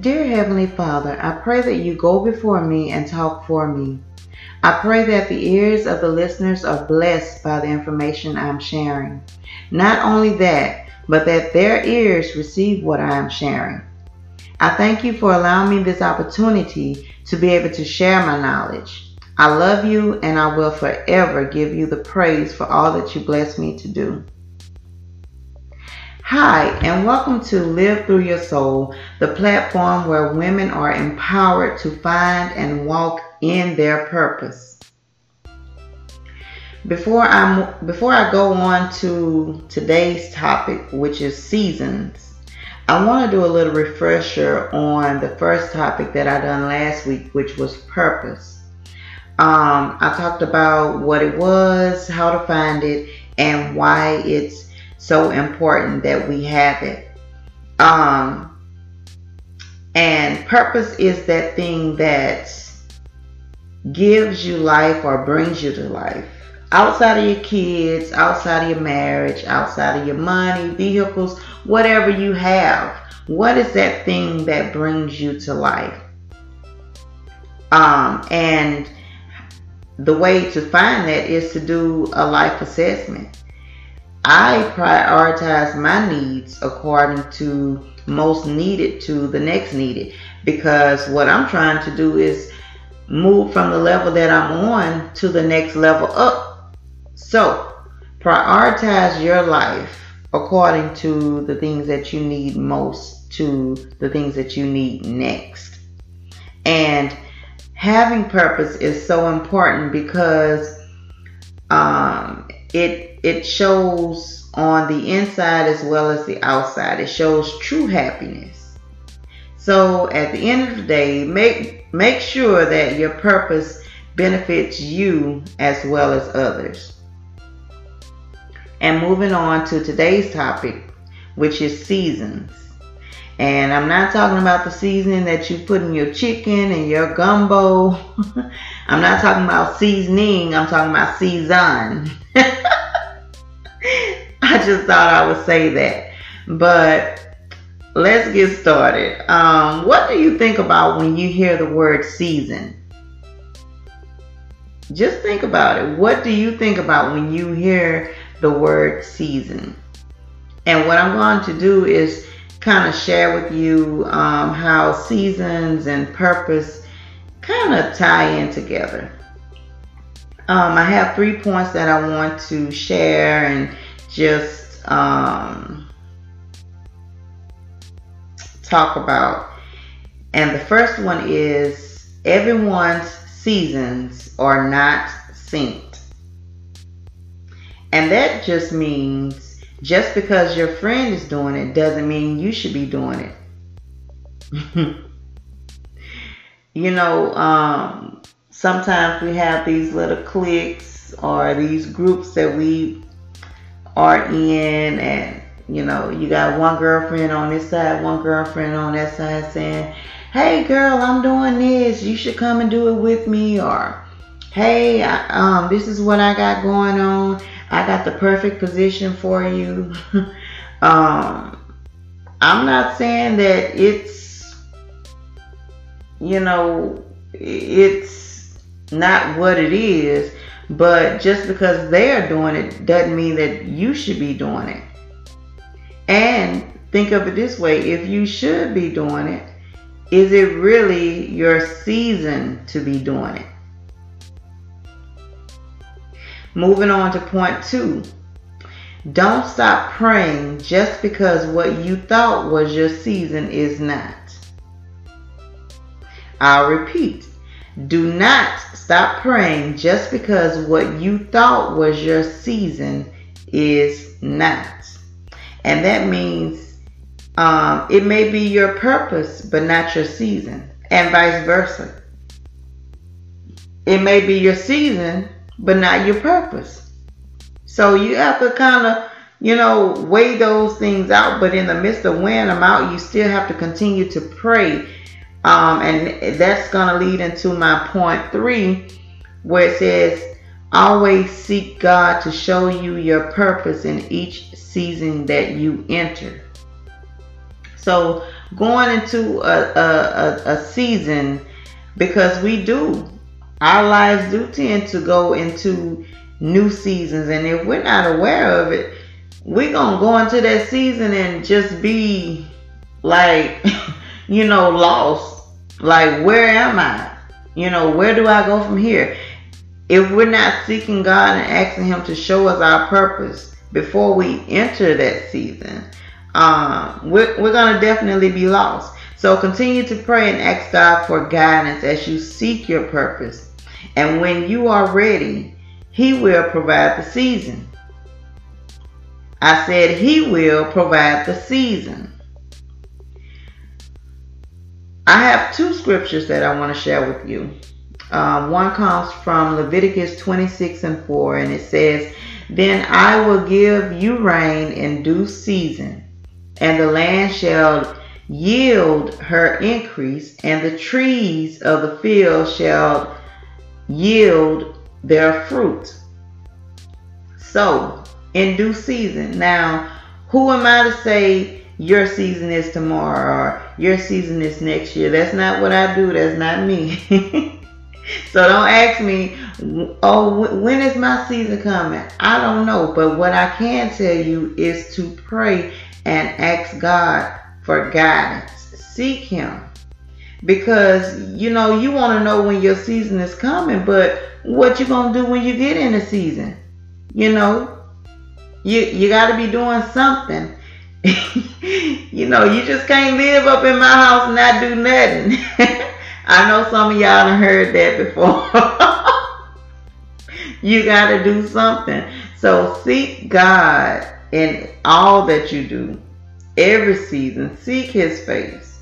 Dear Heavenly Father, I pray that you go before me and talk for me. I pray that the ears of the listeners are blessed by the information I'm sharing. Not only that, but that their ears receive what I am sharing. I thank you for allowing me this opportunity to be able to share my knowledge. I love you and I will forever give you the praise for all that you bless me to do. Hi, and welcome to Live Through Your Soul, the platform where women are empowered to find and walk in their purpose. Before I before I go on to today's topic, which is seasons, I want to do a little refresher on the first topic that I done last week, which was purpose. Um, I talked about what it was, how to find it, and why it's so important that we have it. Um, and purpose is that thing that gives you life or brings you to life. Outside of your kids, outside of your marriage, outside of your money, vehicles, whatever you have, what is that thing that brings you to life? Um, and the way to find that is to do a life assessment. I prioritize my needs according to most needed to the next needed because what I'm trying to do is move from the level that I'm on to the next level up. So, prioritize your life according to the things that you need most to the things that you need next. And having purpose is so important because um, it it shows on the inside as well as the outside. It shows true happiness. So at the end of the day, make make sure that your purpose benefits you as well as others. And moving on to today's topic, which is seasons. And I'm not talking about the seasoning that you put in your chicken and your gumbo. I'm not talking about seasoning. I'm talking about season. I just thought I would say that. But let's get started. Um, what do you think about when you hear the word season? Just think about it. What do you think about when you hear the word season? And what I'm going to do is kind of share with you um, how seasons and purpose kind of tie in together. Um, I have three points that I want to share and just um, talk about. And the first one is everyone's seasons are not synced. And that just means just because your friend is doing it doesn't mean you should be doing it. you know, um, sometimes we have these little cliques or these groups that we are in and you know you got one girlfriend on this side one girlfriend on that side saying hey girl i'm doing this. You should come and do it with me or hey um, this is what i got going on. I got the perfect position for you. Um, i'm not saying that it's you know it's not what it is. But just because they're doing it doesn't mean that you should be doing it. And think of it this way if you should be doing it, is it really your season to be doing it? Moving on to point two. Don't stop praying just because what you thought was your season is not. I'll repeat. Do not stop praying just because what you thought was your season is not. And that means um, it may be your purpose, but not your season, and vice versa. It may be your season, but not your purpose. So you have to kind of, you know, weigh those things out. But in the midst of weighing them out, you still have to continue to pray um, and that's going to lead into my point three, where it says, always seek God to show you your purpose in each season that you enter. So going into a, a, a, a season because we do. Our lives do tend to go into new seasons. And if we're not aware of it, we're going to go into that season and just be like, you know, lost. Like, where am I? You know, where do I go from here? If we're not seeking God and asking Him to show us our purpose before we enter that season, um, we're, we're going to definitely be lost. So continue to pray and ask God for guidance as you seek your purpose. And when you are ready, He will provide the season. I said He will provide the season. I have two scriptures that I want to share with you. Um, one comes from Leviticus 26 and 4, and it says, Then I will give you rain in due season, and the land shall yield her increase, and the trees of the field shall yield their fruit. So, in due season. Now, who am I to say your season is tomorrow or your season is next year? That's not what I do. That's not me. so don't ask me, oh, when is my season coming? I don't know. But what I can tell you is to pray and ask God for guidance. Seek Him. Because, you know, you want to know when your season is coming, but what you going to do when you get in the season? You know, you, you got to be doing something. you know, you just can't live up in my house and not do nothing. I know some of y'all have heard that before. you got to do something. So seek God in all that you do every season. Seek his face.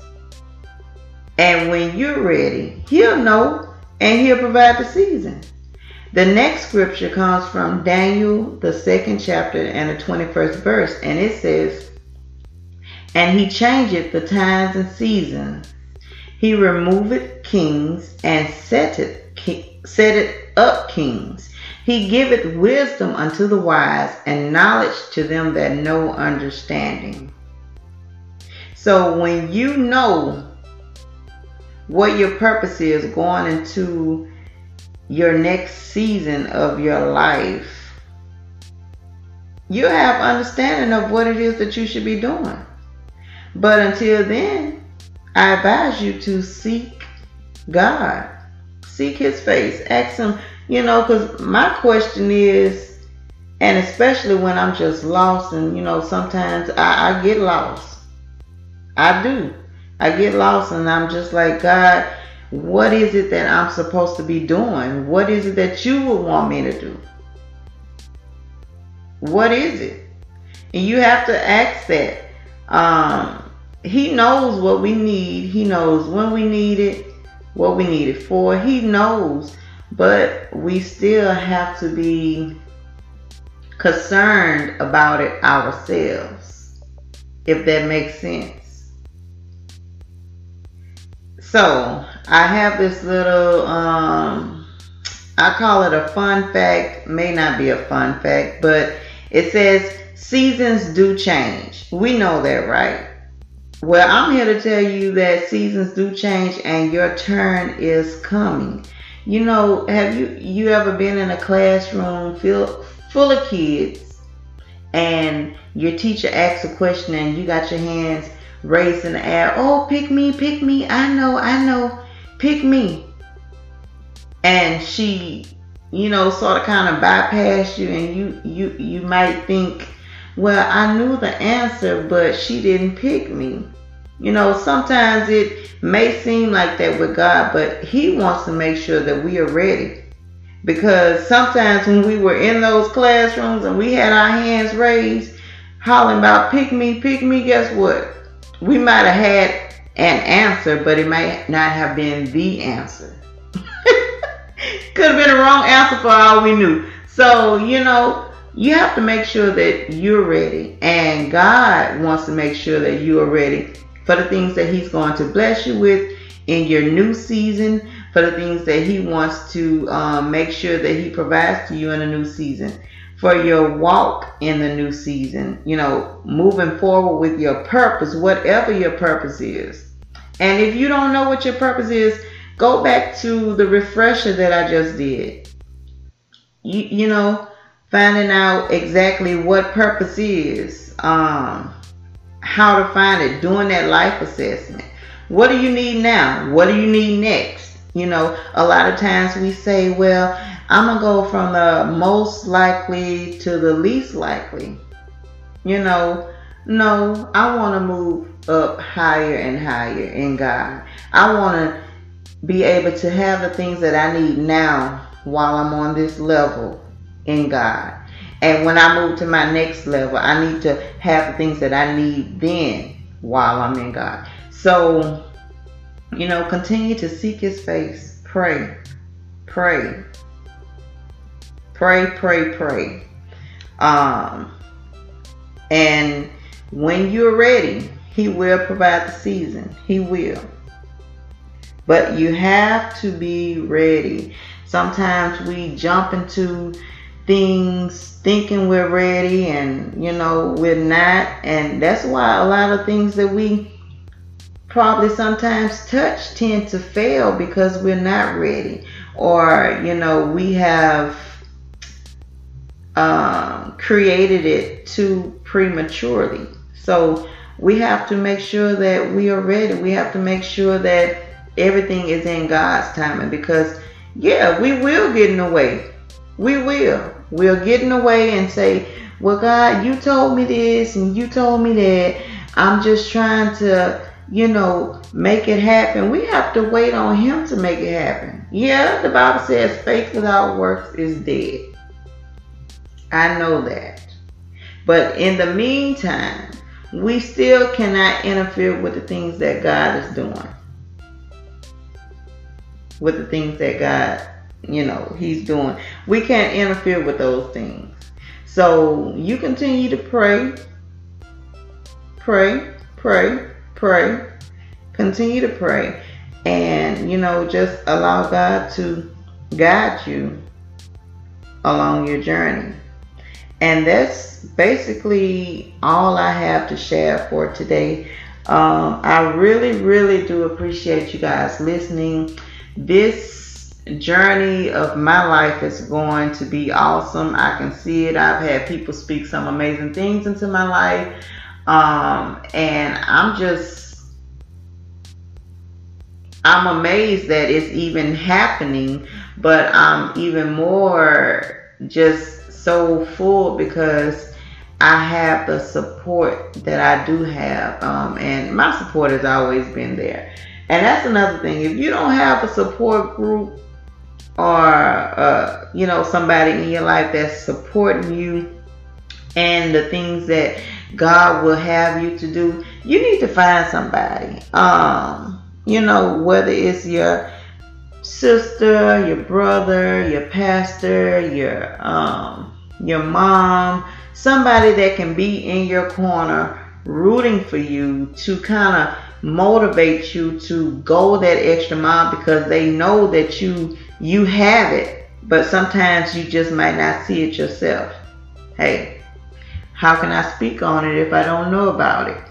And when you're ready, he'll know and he'll provide the season. The next scripture comes from Daniel, the second chapter and the 21st verse, and it says, And he changeth the times and seasons. He removeth kings and setteth, setteth up kings. He giveth wisdom unto the wise and knowledge to them that know understanding. So when you know what your purpose is going into your next season of your life, you have understanding of what it is that you should be doing. But until then, I advise you to seek God. Seek his face. Ask him, you know, because my question is, and especially when I'm just lost, and you know, sometimes I, I get lost. I do. I get lost and I'm just like, God, what is it that I'm supposed to be doing? What is it that you would want me to do? What is it? And you have to ask that. Um, he knows what we need. He knows when we need it, what we need it for. He knows. But we still have to be concerned about it ourselves, if that makes sense. So I have this little, um, I call it a fun fact. May not be a fun fact, but it says seasons do change. We know that, right? Well, I'm here to tell you that seasons do change and your turn is coming. You know, have you you ever been in a classroom full full of kids and your teacher asks a question and you got your hands raised in the air. Oh, pick me, pick me. I know, I know. Pick me. And she, you know, sort of kind of bypassed you and you you you might think, well, I knew the answer, but she didn't pick me. You know, sometimes it may seem like that with God, but He wants to make sure that we are ready. Because sometimes when we were in those classrooms and we had our hands raised, hollering about pick me, pick me, guess what? we might have had an answer, but it might not have been the answer. Could have been a wrong answer for all we knew. So, you know, you have to make sure that you're ready. And God wants to make sure that you are ready for the things that He's going to bless you with in your new season, for the things that He wants to um, make sure that He provides to you in a new season, for your walk in the new season. You know, moving forward with your purpose, whatever your purpose is. And if you don't know what your purpose is, go back to the refresher that I just did. You, you know, finding out exactly what purpose is, um, how to find it, doing that life assessment. What do you need now? What do you need next? You know, a lot of times we say, well, I'm going to go from the most likely to the least likely. You know, no, I want to move up higher and higher in God. I want to be able to have the things that I need now while I'm on this level in God. And when I move to my next level, I need to have the things that I need then while I'm in God. So, you know, continue to seek His face. Pray. Pray. Pray, pray, pray. Um, and when you're ready, He will provide the season. He will. But you have to be ready. Sometimes we jump into things thinking we're ready and you know we're not. And that's why a lot of things that we probably sometimes touch tend to fail because we're not ready. Or you know we have um, created it too prematurely. So we have to make sure that we are ready. We have to make sure that everything is in god's timing because yeah we will get in the way. We will. We'll get in the way and say, Well, God, you told me this and you told me that. I'm just trying to, you know, make it happen. We have to wait on Him to make it happen. Yeah, the Bible says faith without works is dead. I know that. But in the meantime, we still cannot interfere with the things that God is doing. With the things that God you know he's doing. We can't interfere with those things. So you continue to pray. Pray pray pray. Continue to pray. And you know just allow god to guide you along your journey. And that's basically all i have to share for today. Um, i really really do appreciate you guys listening. This journey of my life is going to be awesome. I can see it. I've had people speak some amazing things into my life. Um, and I'm just, I'm amazed that it's even happening, but I'm even more just so full because I have the support that I do have. Um, and my support has always been there. And that's another thing. If you don't have a support group, or uh, you know somebody in your life that's supporting you and the things that God will have you to do, you need to find somebody. Um, you know, whether it's your sister, your brother, your pastor, your um, your mom, somebody that can be in your corner rooting for you to kind of motivate you to go that extra mile because they know that you you have it, but sometimes you just might not see it yourself. Hey, how can I speak on it if I don't know about it?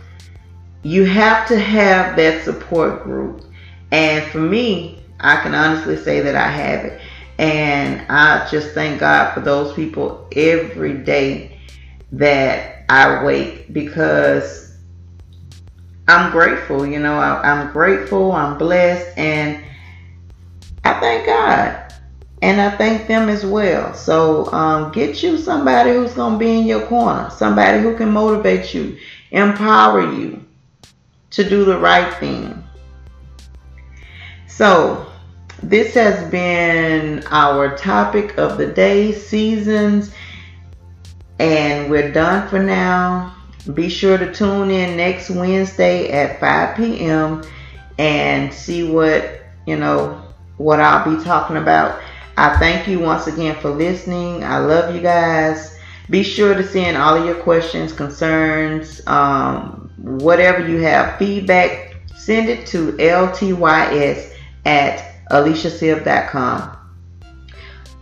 You have to have that support group. And for me, I can honestly say that I have it. And I just thank God for those people every day that I wake because I'm grateful. You know, I, am grateful, I'm blessed, and I thank God. And I thank them as well. So um, get you somebody who's going to be in your corner, somebody who can motivate you, empower you to do the right thing. So this has been our topic of the day, seasons, and we're done for now. Be sure to tune in next Wednesday at 5 p.m. and see what, you know, what I'll be talking about. I thank you once again for listening. I love you guys. Be sure to send all of your questions, concerns, um, whatever you have, feedback, send it to ltys at aliciasiv.com.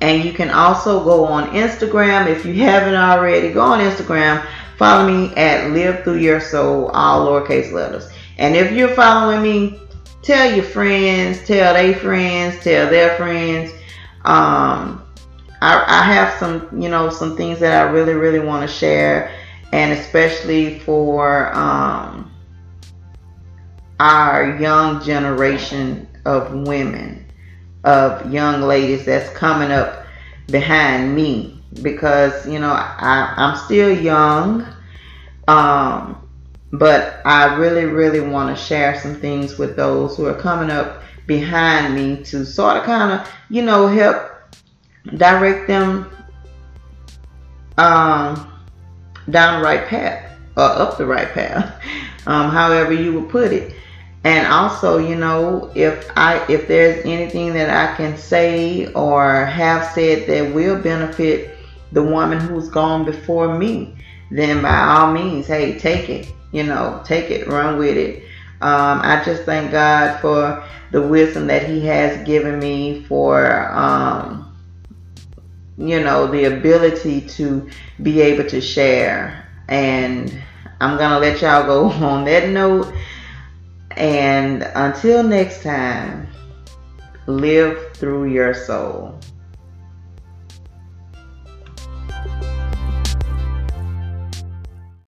And you can also go on Instagram if you haven't already. Go on Instagram. Follow me at Live Through Your Soul, all lowercase letters. And if you're following me, tell your friends, tell their friends, tell their friends. Um, I, I have some, you know, some things that I really, really want to share, and especially for um, our young generation of women, of young ladies that's coming up behind me, because you know I, I'm still young, um, but I really, really want to share some things with those who are coming up behind me to sort of kind of, you know, help direct them um, down the right path or up the right path, um, however you would put it. And also, you know, if I if there's anything that I can say or have said that will benefit the woman who's gone before me, then by all means, hey, take it. You know, take it, run with it. Um, I just thank God for the wisdom that He has given me for um, you know, the ability to be able to share. And I'm going to let y'all go on that note. And until next time, live through your soul.